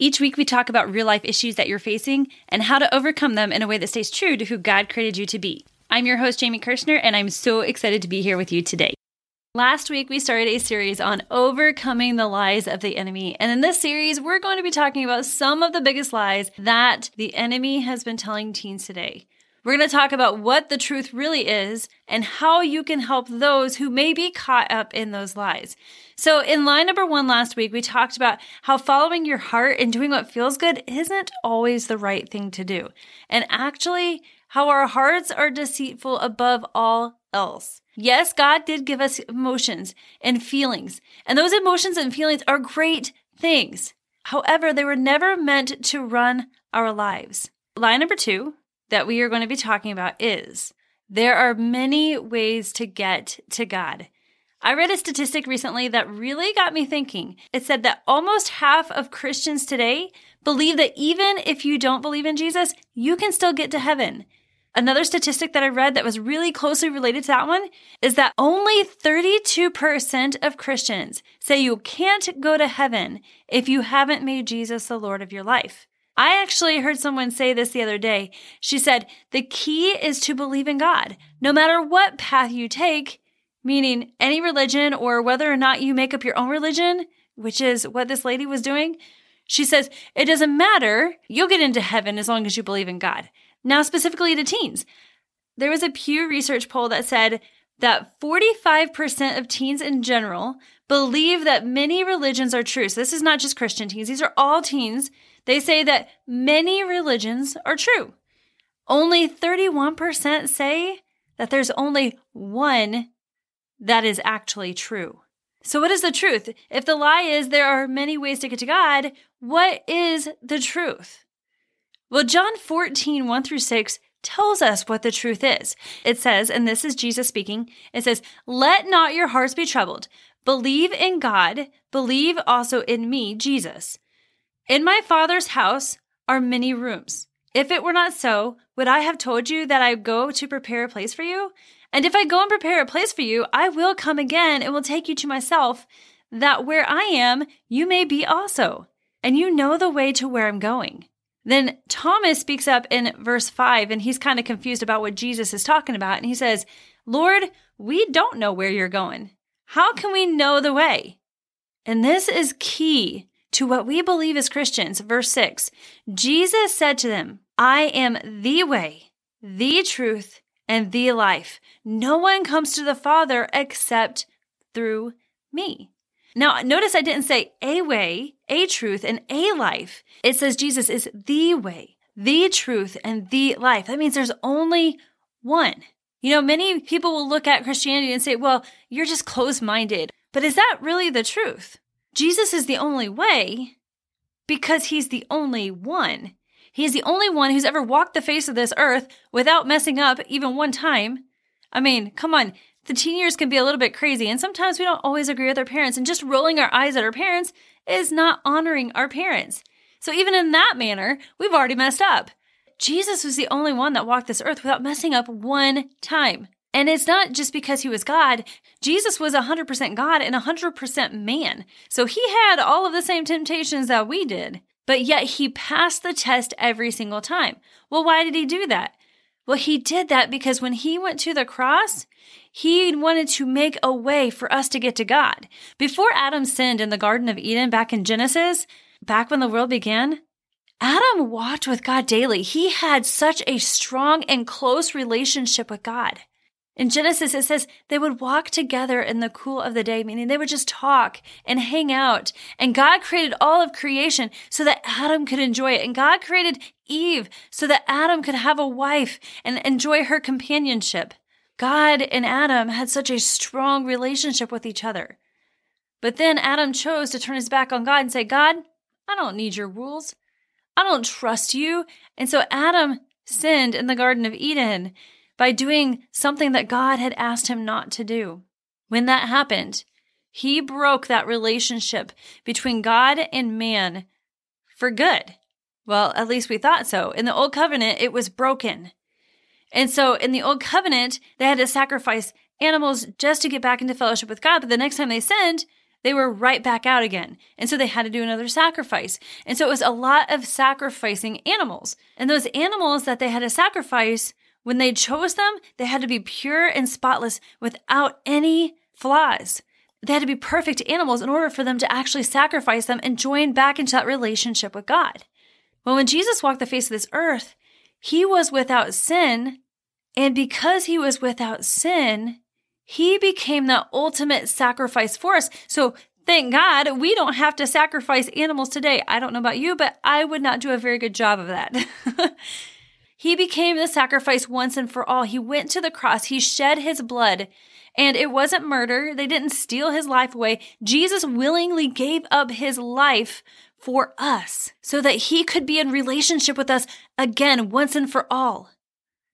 Each week, we talk about real life issues that you're facing and how to overcome them in a way that stays true to who God created you to be. I'm your host, Jamie Kirschner, and I'm so excited to be here with you today. Last week, we started a series on overcoming the lies of the enemy. And in this series, we're going to be talking about some of the biggest lies that the enemy has been telling teens today. We're going to talk about what the truth really is and how you can help those who may be caught up in those lies. So, in line number one last week, we talked about how following your heart and doing what feels good isn't always the right thing to do. And actually, how our hearts are deceitful above all else. Yes, God did give us emotions and feelings, and those emotions and feelings are great things. However, they were never meant to run our lives. Line number two that we are going to be talking about is there are many ways to get to God. I read a statistic recently that really got me thinking. It said that almost half of Christians today believe that even if you don't believe in Jesus, you can still get to heaven. Another statistic that I read that was really closely related to that one is that only 32% of Christians say you can't go to heaven if you haven't made Jesus the Lord of your life. I actually heard someone say this the other day. She said, the key is to believe in God. No matter what path you take, meaning any religion or whether or not you make up your own religion, which is what this lady was doing, she says, it doesn't matter. You'll get into heaven as long as you believe in God. Now, specifically to teens, there was a Pew Research poll that said that 45% of teens in general believe that many religions are true. So this is not just Christian teens, these are all teens. They say that many religions are true. Only 31% say that there's only one that is actually true. So, what is the truth? If the lie is there are many ways to get to God, what is the truth? Well, John 14, 1 through 6 tells us what the truth is. It says, and this is Jesus speaking, it says, Let not your hearts be troubled. Believe in God, believe also in me, Jesus. In my Father's house are many rooms. If it were not so, would I have told you that I go to prepare a place for you? And if I go and prepare a place for you, I will come again and will take you to myself, that where I am, you may be also. And you know the way to where I'm going. Then Thomas speaks up in verse 5 and he's kind of confused about what Jesus is talking about. And he says, Lord, we don't know where you're going. How can we know the way? And this is key to what we believe as Christians. Verse 6 Jesus said to them, I am the way, the truth, and the life. No one comes to the Father except through me. Now, notice I didn't say a way, a truth, and a life. It says Jesus is the way, the truth, and the life. That means there's only one. You know, many people will look at Christianity and say, well, you're just closed minded. But is that really the truth? Jesus is the only way because he's the only one. He's the only one who's ever walked the face of this earth without messing up even one time. I mean, come on the teen years can be a little bit crazy, and sometimes we don't always agree with our parents, and just rolling our eyes at our parents is not honoring our parents. So, even in that manner, we've already messed up. Jesus was the only one that walked this earth without messing up one time. And it's not just because he was God. Jesus was 100% God and 100% man. So he had all of the same temptations that we did, but yet he passed the test every single time. Well, why did he do that? Well, he did that because when he went to the cross, he wanted to make a way for us to get to God. Before Adam sinned in the Garden of Eden back in Genesis, back when the world began, Adam walked with God daily. He had such a strong and close relationship with God. In Genesis, it says they would walk together in the cool of the day, meaning they would just talk and hang out. And God created all of creation so that Adam could enjoy it. And God created Eve so that Adam could have a wife and enjoy her companionship. God and Adam had such a strong relationship with each other. But then Adam chose to turn his back on God and say, God, I don't need your rules. I don't trust you. And so Adam sinned in the Garden of Eden by doing something that God had asked him not to do. When that happened, he broke that relationship between God and man for good. Well, at least we thought so. In the Old Covenant, it was broken. And so in the Old Covenant, they had to sacrifice animals just to get back into fellowship with God. But the next time they sinned, they were right back out again. And so they had to do another sacrifice. And so it was a lot of sacrificing animals. And those animals that they had to sacrifice, when they chose them, they had to be pure and spotless without any flaws. They had to be perfect animals in order for them to actually sacrifice them and join back into that relationship with God. Well, when Jesus walked the face of this earth, he was without sin. And because he was without sin, he became the ultimate sacrifice for us. So thank God we don't have to sacrifice animals today. I don't know about you, but I would not do a very good job of that. he became the sacrifice once and for all. He went to the cross. He shed his blood and it wasn't murder. They didn't steal his life away. Jesus willingly gave up his life for us so that he could be in relationship with us again once and for all.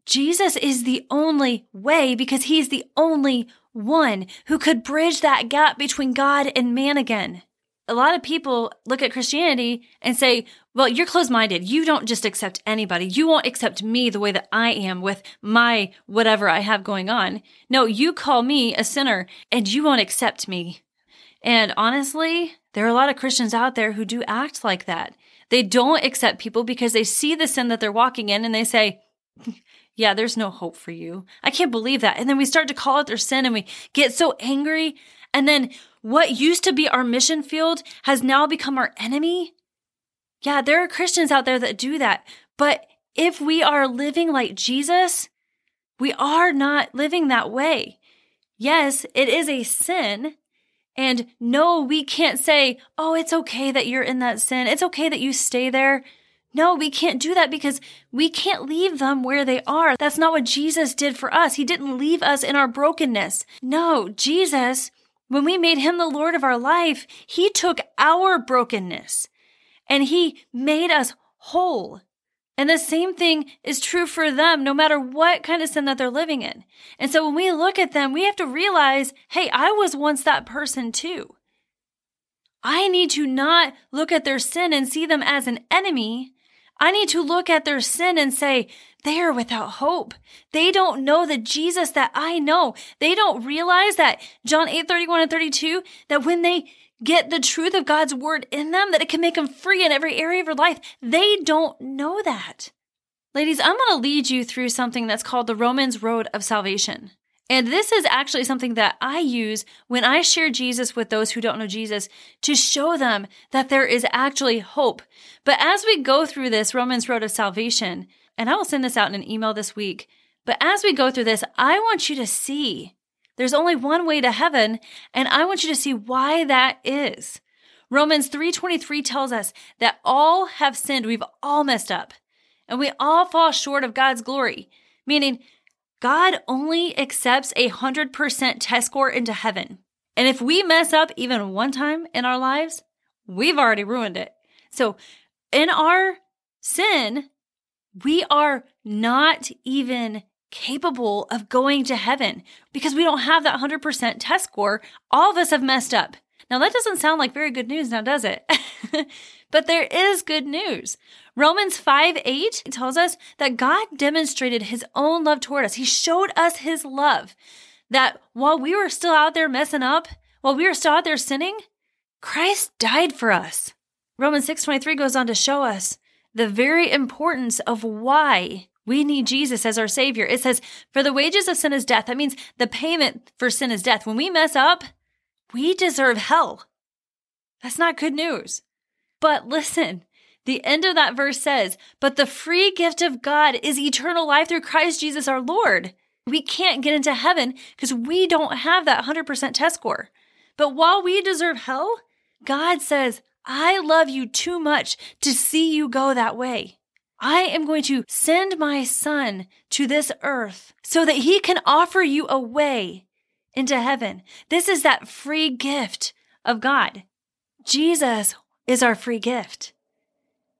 Jesus is the only way because he's the only one who could bridge that gap between God and man again. A lot of people look at Christianity and say, well, you're closed minded. You don't just accept anybody. You won't accept me the way that I am with my whatever I have going on. No, you call me a sinner and you won't accept me. And honestly, there are a lot of Christians out there who do act like that. They don't accept people because they see the sin that they're walking in and they say, yeah, there's no hope for you. I can't believe that. And then we start to call out their sin and we get so angry. And then what used to be our mission field has now become our enemy. Yeah, there are Christians out there that do that. But if we are living like Jesus, we are not living that way. Yes, it is a sin. And no, we can't say, oh, it's okay that you're in that sin. It's okay that you stay there. No, we can't do that because we can't leave them where they are. That's not what Jesus did for us. He didn't leave us in our brokenness. No, Jesus, when we made him the Lord of our life, he took our brokenness and he made us whole. And the same thing is true for them, no matter what kind of sin that they're living in. And so when we look at them, we have to realize, hey, I was once that person too. I need to not look at their sin and see them as an enemy, I need to look at their sin and say, they are without hope. They don't know the Jesus that I know. They don't realize that John 8, 31 and 32, that when they get the truth of God's word in them, that it can make them free in every area of their life. They don't know that. Ladies, I'm going to lead you through something that's called the Romans Road of Salvation. And this is actually something that I use when I share Jesus with those who don't know Jesus to show them that there is actually hope. But as we go through this Romans Road of Salvation, and I will send this out in an email this week, but as we go through this, I want you to see there's only one way to heaven, and I want you to see why that is. Romans 3:23 tells us that all have sinned, we've all messed up, and we all fall short of God's glory, meaning God only accepts a 100% test score into heaven. And if we mess up even one time in our lives, we've already ruined it. So in our sin, we are not even capable of going to heaven because we don't have that 100% test score. All of us have messed up. Now, that doesn't sound like very good news now, does it? but there is good news. Romans 5 8 tells us that God demonstrated his own love toward us. He showed us his love. That while we were still out there messing up, while we were still out there sinning, Christ died for us. Romans 6:23 goes on to show us the very importance of why we need Jesus as our savior. It says, "For the wages of sin is death." That means the payment for sin is death. When we mess up, we deserve hell. That's not good news. But listen, The end of that verse says, But the free gift of God is eternal life through Christ Jesus our Lord. We can't get into heaven because we don't have that 100% test score. But while we deserve hell, God says, I love you too much to see you go that way. I am going to send my son to this earth so that he can offer you a way into heaven. This is that free gift of God. Jesus is our free gift.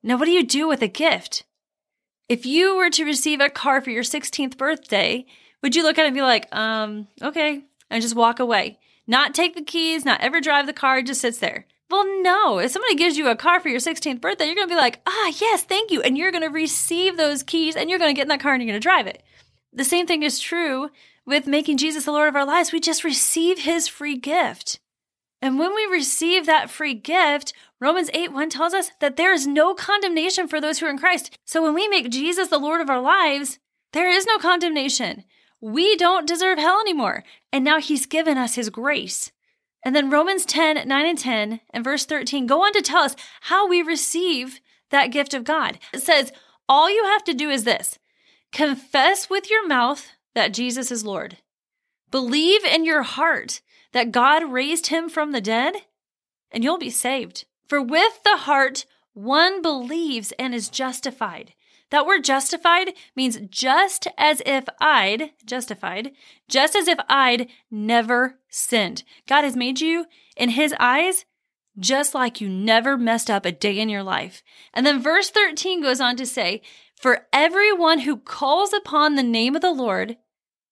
Now, what do you do with a gift? If you were to receive a car for your 16th birthday, would you look at it and be like, um, okay, and just walk away? Not take the keys, not ever drive the car, just sits there. Well, no. If somebody gives you a car for your 16th birthday, you're going to be like, ah, yes, thank you. And you're going to receive those keys and you're going to get in that car and you're going to drive it. The same thing is true with making Jesus the Lord of our lives. We just receive his free gift. And when we receive that free gift, Romans 8 1 tells us that there is no condemnation for those who are in Christ. So when we make Jesus the Lord of our lives, there is no condemnation. We don't deserve hell anymore. And now he's given us his grace. And then Romans 10, 9 and 10 and verse 13 go on to tell us how we receive that gift of God. It says, all you have to do is this confess with your mouth that Jesus is Lord, believe in your heart that God raised him from the dead, and you'll be saved. For with the heart one believes and is justified. That word justified means just as if I'd, justified, just as if I'd never sinned. God has made you in his eyes just like you never messed up a day in your life. And then verse 13 goes on to say, For everyone who calls upon the name of the Lord,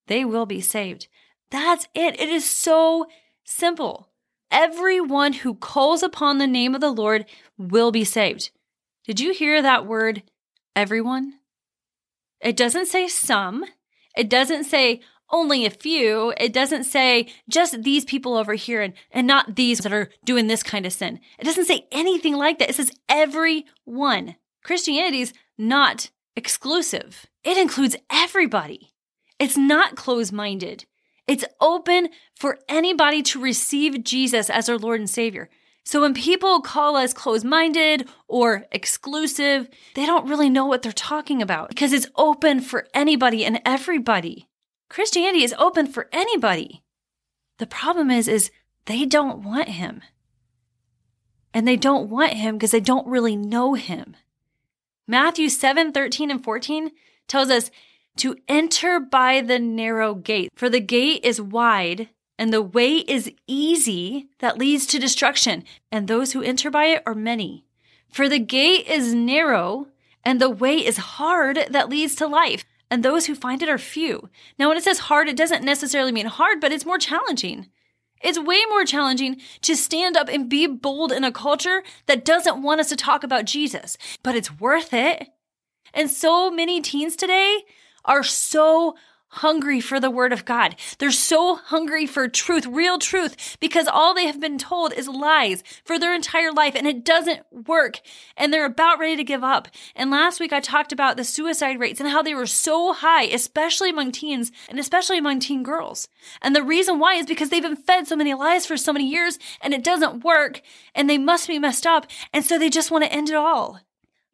they will be saved. That's it. It is so simple. Everyone who calls upon the name of the Lord will be saved. Did you hear that word everyone. It doesn't say some. It doesn't say only a few. It doesn't say just these people over here and, and not these that are doing this kind of sin. It doesn't say anything like that. It says everyone. Christianity is not exclusive. It includes everybody. It's not closed minded. It's open for anybody to receive Jesus as their Lord and Savior. So when people call us closed minded or exclusive, they don't really know what they're talking about because it's open for anybody and everybody. Christianity is open for anybody. The problem is, is they don't want him. And they don't want him because they don't really know him. Matthew 7, 13 and 14 tells us to enter by the narrow gate, for the gate is wide and the way is easy that leads to destruction, and those who enter by it are many. For the gate is narrow, and the way is hard that leads to life, and those who find it are few. Now, when it says hard, it doesn't necessarily mean hard, but it's more challenging. It's way more challenging to stand up and be bold in a culture that doesn't want us to talk about Jesus, but it's worth it. And so many teens today are so hungry for the word of God. They're so hungry for truth, real truth, because all they have been told is lies for their entire life and it doesn't work. And they're about ready to give up. And last week I talked about the suicide rates and how they were so high, especially among teens and especially among teen girls. And the reason why is because they've been fed so many lies for so many years and it doesn't work and they must be messed up. And so they just want to end it all.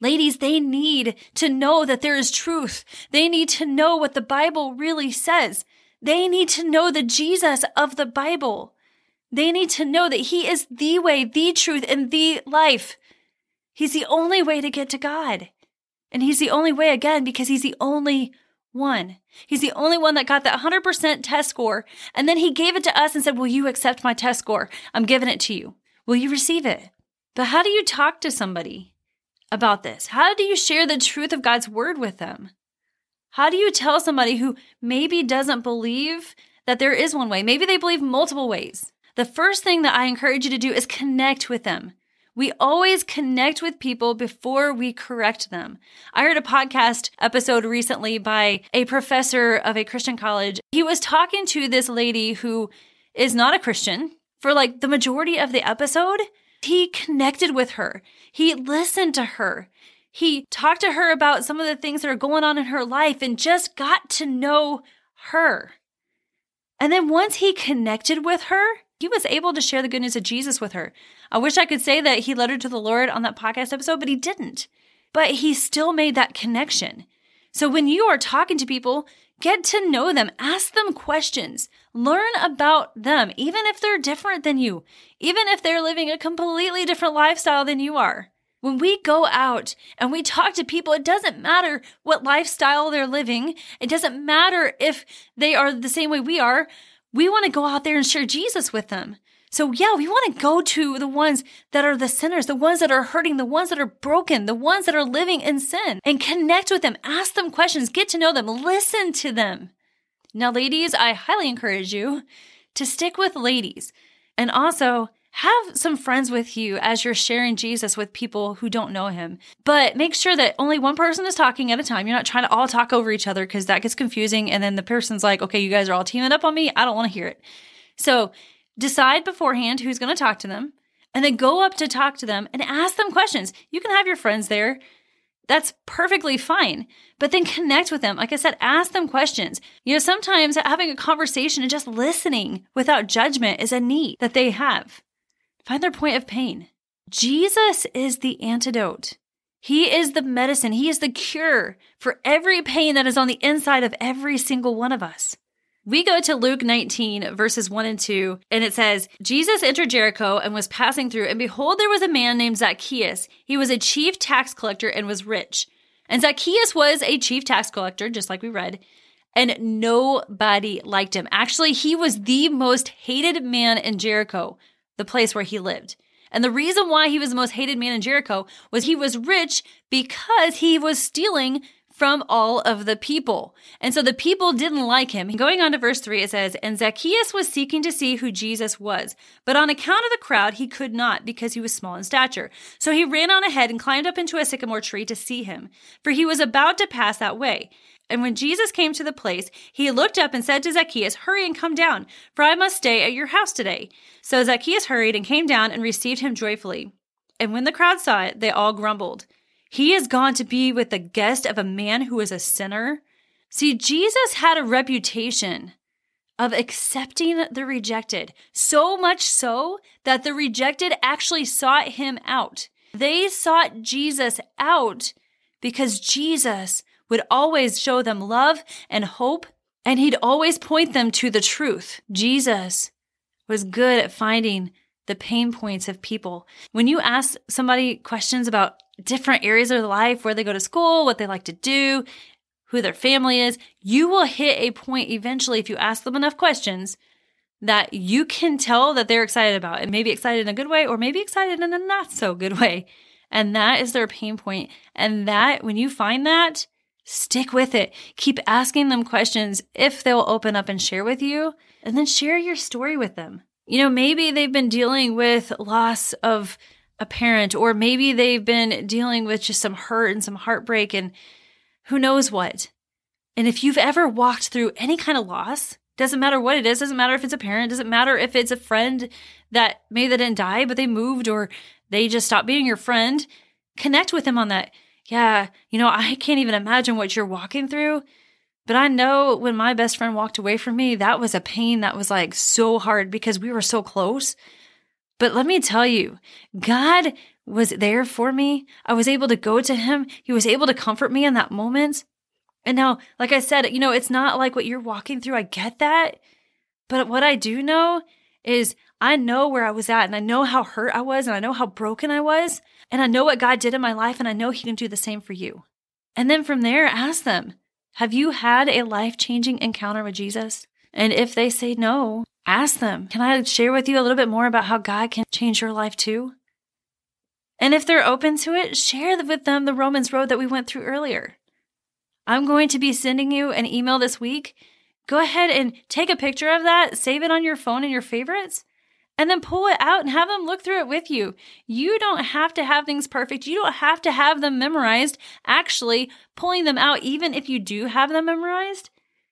Ladies, they need to know that there is truth. They need to know what the Bible really says. They need to know the Jesus of the Bible. They need to know that He is the way, the truth, and the life. He's the only way to get to God. And He's the only way again because He's the only one. He's the only one that got that 100% test score. And then He gave it to us and said, Will you accept my test score? I'm giving it to you. Will you receive it? But how do you talk to somebody? About this? How do you share the truth of God's word with them? How do you tell somebody who maybe doesn't believe that there is one way? Maybe they believe multiple ways. The first thing that I encourage you to do is connect with them. We always connect with people before we correct them. I heard a podcast episode recently by a professor of a Christian college. He was talking to this lady who is not a Christian for like the majority of the episode. He connected with her. He listened to her. He talked to her about some of the things that are going on in her life and just got to know her. And then once he connected with her, he was able to share the good news of Jesus with her. I wish I could say that he led her to the Lord on that podcast episode, but he didn't. But he still made that connection. So when you are talking to people, get to know them, ask them questions, learn about them, even if they're different than you, even if they're living a completely different lifestyle than you are. When we go out and we talk to people, it doesn't matter what lifestyle they're living. It doesn't matter if they are the same way we are. We want to go out there and share Jesus with them. So yeah, we want to go to the ones that are the sinners, the ones that are hurting, the ones that are broken, the ones that are living in sin and connect with them, ask them questions, get to know them, listen to them. Now, ladies, I highly encourage you to stick with ladies and also have some friends with you as you're sharing Jesus with people who don't know him. But make sure that only one person is talking at a time. You're not trying to all talk over each other because that gets confusing. And then the person's like, okay, you guys are all teaming up on me. I don't want to hear it. So decide beforehand who's going to talk to them and then go up to talk to them and ask them questions. You can have your friends there. That's perfectly fine. But then connect with them. Like I said, ask them questions. You know, sometimes having a conversation and just listening without judgment is a need that they have. Find their point of pain. Jesus is the antidote. He is the medicine. He is the cure for every pain that is on the inside of every single one of us. We go to Luke 19, verses 1 and 2, and it says, Jesus entered Jericho and was passing through, and behold, there was a man named Zacchaeus. He was a chief tax collector and was rich. And Zacchaeus was a chief tax collector, just like we read, and nobody liked him. Actually, he was the most hated man in Jericho, the place where he lived. And the reason why he was the most hated man in Jericho was he was rich because he was stealing from all of the people. And so the people didn't like him. Going on to verse 3, it says, And Zacchaeus was seeking to see who Jesus was, but on account of the crowd, he could not because he was small in stature. So he ran on ahead and climbed up into a sycamore tree to see him, for he was about to pass that way. And when Jesus came to the place, he looked up and said to Zacchaeus, Hurry and come down, for I must stay at your house today. So Zacchaeus hurried and came down and received him joyfully. And when the crowd saw it, they all grumbled. He has gone to be with the guest of a man who is a sinner. See, Jesus had a reputation of accepting the rejected, so much so that the rejected actually sought him out. They sought Jesus out because Jesus would always show them love and hope, and he'd always point them to the truth. Jesus was good at finding the pain points of people. When you ask somebody questions about different areas of their life, where they go to school, what they like to do, who their family is, you will hit a point eventually if you ask them enough questions that you can tell that they're excited about and maybe excited in a good way or maybe excited in a not so good way. And that is their pain point. And that when you find that, stick with it. Keep asking them questions if they'll open up and share with you and then share your story with them. You know, maybe they've been dealing with loss of a parent, or maybe they've been dealing with just some hurt and some heartbreak and who knows what. And if you've ever walked through any kind of loss, doesn't matter what it is, doesn't matter if it's a parent, doesn't matter if it's a friend that maybe they didn't die, but they moved or they just stopped being your friend, connect with them on that. Yeah, you know, I can't even imagine what you're walking through. But I know when my best friend walked away from me, that was a pain that was like so hard because we were so close. But let me tell you, God was there for me. I was able to go to him. He was able to comfort me in that moment. And now, like I said, you know, it's not like what you're walking through. I get that. But what I do know is I know where I was at and I know how hurt I was and I know how broken I was. And I know what God did in my life and I know He can do the same for you. And then from there, ask them, have you had a life changing encounter with Jesus? And if they say no, ask them, Can I share with you a little bit more about how God can change your life too? And if they're open to it, share with them the Romans road that we went through earlier. I'm going to be sending you an email this week. Go ahead and take a picture of that, save it on your phone in your favorites, and then pull it out and have them look through it with you. You don't have to have things perfect. You don't have to have them memorized. Actually, pulling them out, even if you do have them memorized,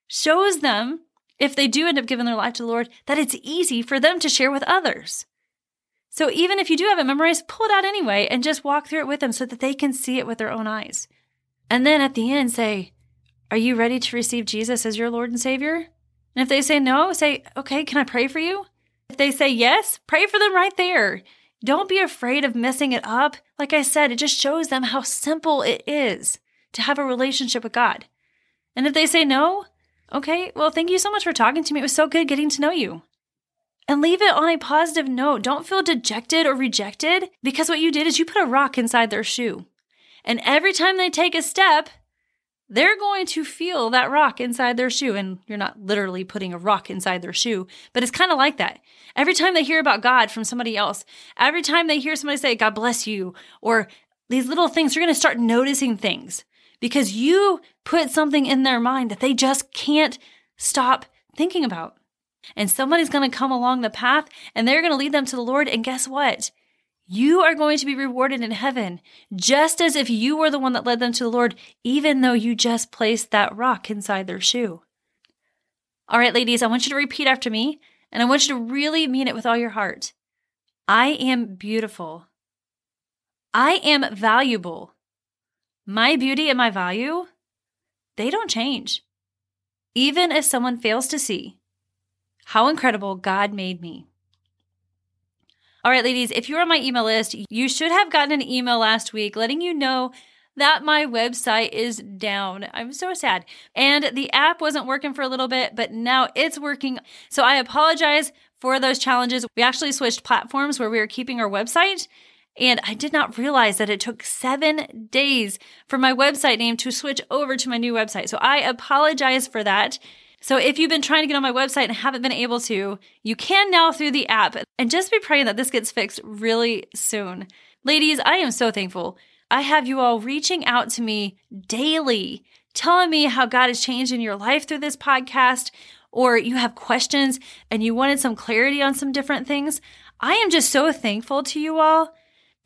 shows them if they do end up giving their life to the Lord, that it's easy for them to share with others. So even if you do have it memorized, pull it out anyway and just walk through it with them so that they can see it with their own eyes. And then at the end, say, Are you ready to receive Jesus as your Lord and Savior? And if they say no, say, Okay, can I pray for you? If they say yes, pray for them right there. Don't be afraid of messing it up. Like I said, it just shows them how simple it is to have a relationship with God. And if they say no, okay, well, thank you so much for talking to me. It was so good getting to know you. And leave it on a positive note. Don't feel dejected or rejected because what you did is you put a rock inside their shoe. And every time they take a step, they're going to feel that rock inside their shoe. And you're not literally putting a rock inside their shoe, but it's kind of like that. Every time they hear about God from somebody else, every time they hear somebody say, God bless you, or these little things, you're going to start noticing things because you put something in their mind that they just can't stop thinking about. And somebody's going to come along the path and they're going to lead them to the Lord. And guess what? You are going to be rewarded in heaven, just as if you were the one that led them to the Lord, even though you just placed that rock inside their shoe. All right, ladies, I want you to repeat after me, and I want you to really mean it with all your heart. I am beautiful. I am valuable. My beauty and my value, they don't change. Even if someone fails to see how incredible God made me. All right, ladies, if you're on my email list, you should have gotten an email last week letting you know that my website is down. I'm so sad. And the app wasn't working for a little bit, but now it's working. So I apologize for those challenges. We actually switched platforms where we were keeping our website. And I did not realize that it took seven days for my website name to switch over to my new website. So I apologize for that. So if you've been trying to get on my website and haven't been able to, you can now through the app. And just be praying that this gets fixed really soon. Ladies, I am so thankful. I have you all reaching out to me daily, telling me how God has changed in your life through this podcast, or you have questions and you wanted some clarity on some different things. I am just so thankful to you all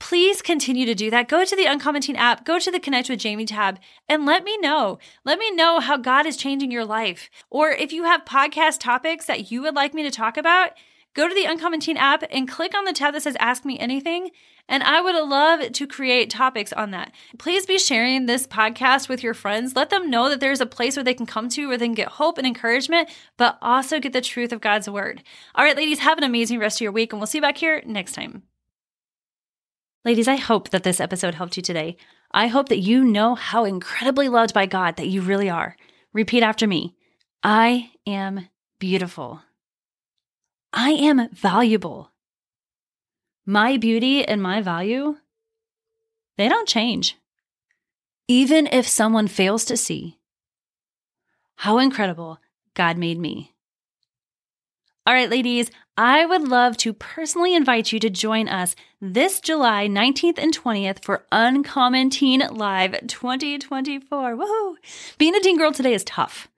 please continue to do that. Go to the Uncommon Teen app, go to the Connect with Jamie tab, and let me know. Let me know how God is changing your life. Or if you have podcast topics that you would like me to talk about, go to the Uncommon Teen app and click on the tab that says Ask Me Anything. And I would love to create topics on that. Please be sharing this podcast with your friends. Let them know that there's a place where they can come to where they can get hope and encouragement, but also get the truth of God's word. All right, ladies, have an amazing rest of your week, and we'll see you back here next time. Ladies, I hope that this episode helped you today. I hope that you know how incredibly loved by God that you really are. Repeat after me I am beautiful. I am valuable. My beauty and my value, they don't change. Even if someone fails to see how incredible God made me. All right, ladies, I would love to personally invite you to join us this July 19th and 20th for Uncommon Teen Live 2024. Woohoo! Being a teen girl today is tough.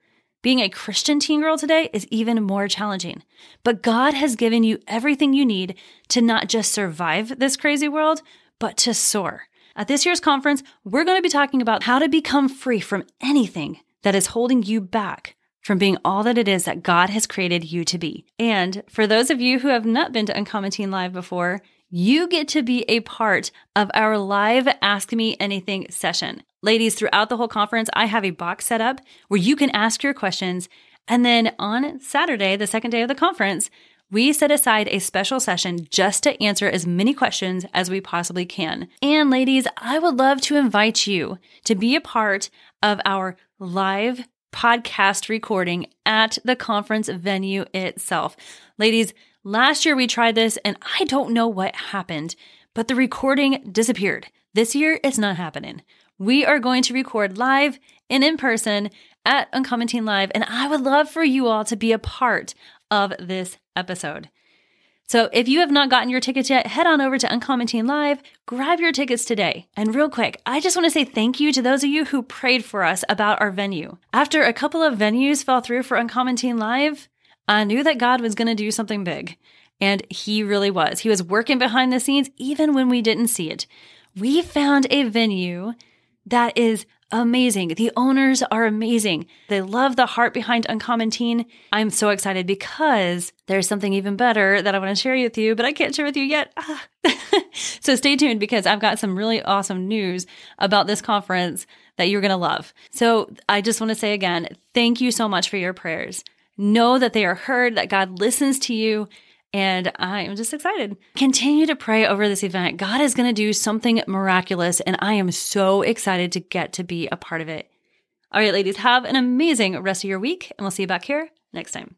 Being a Christian teen girl today is even more challenging. But God has given you everything you need to not just survive this crazy world, but to soar. At this year's conference, we're going to be talking about how to become free from anything that is holding you back from being all that it is that God has created you to be. And for those of you who have not been to Uncommon Teen Live before, you get to be a part of our live Ask Me Anything session. Ladies, throughout the whole conference, I have a box set up where you can ask your questions. And then on Saturday, the second day of the conference, we set aside a special session just to answer as many questions as we possibly can. And ladies, I would love to invite you to be a part of our live podcast recording at the conference venue itself. Ladies, last year we tried this and I don't know what happened, but the recording disappeared. This year it's not happening. We are going to record live and in person at Uncommon Teen Live, and I would love for you all to be a part of this episode. So if you have not gotten your tickets yet, head on over to Uncommon Teen Live, grab your tickets today. And real quick, I just want to say thank you to those of you who prayed for us about our venue. After a couple of venues fell through for Uncommon Teen Live, I knew that God was going to do something big. And he really was. He was working behind the scenes even when we didn't see it. We found a venue that is amazing. The owners are amazing. They love the heart behind Uncommon Teen. I'm so excited because there's something even better that I want to share with you, but I can't share with you yet. Ah. so stay tuned because I've got some really awesome news about this conference that you're going to love. So I just want to say again, thank you so much for your prayers. Know that they are heard, that God listens to you, And I am just excited. Continue to pray over this event. God is going to do something miraculous, and I am so excited to get to be a part of it. All right, ladies, have an amazing rest of your week, and we'll see you back here next time.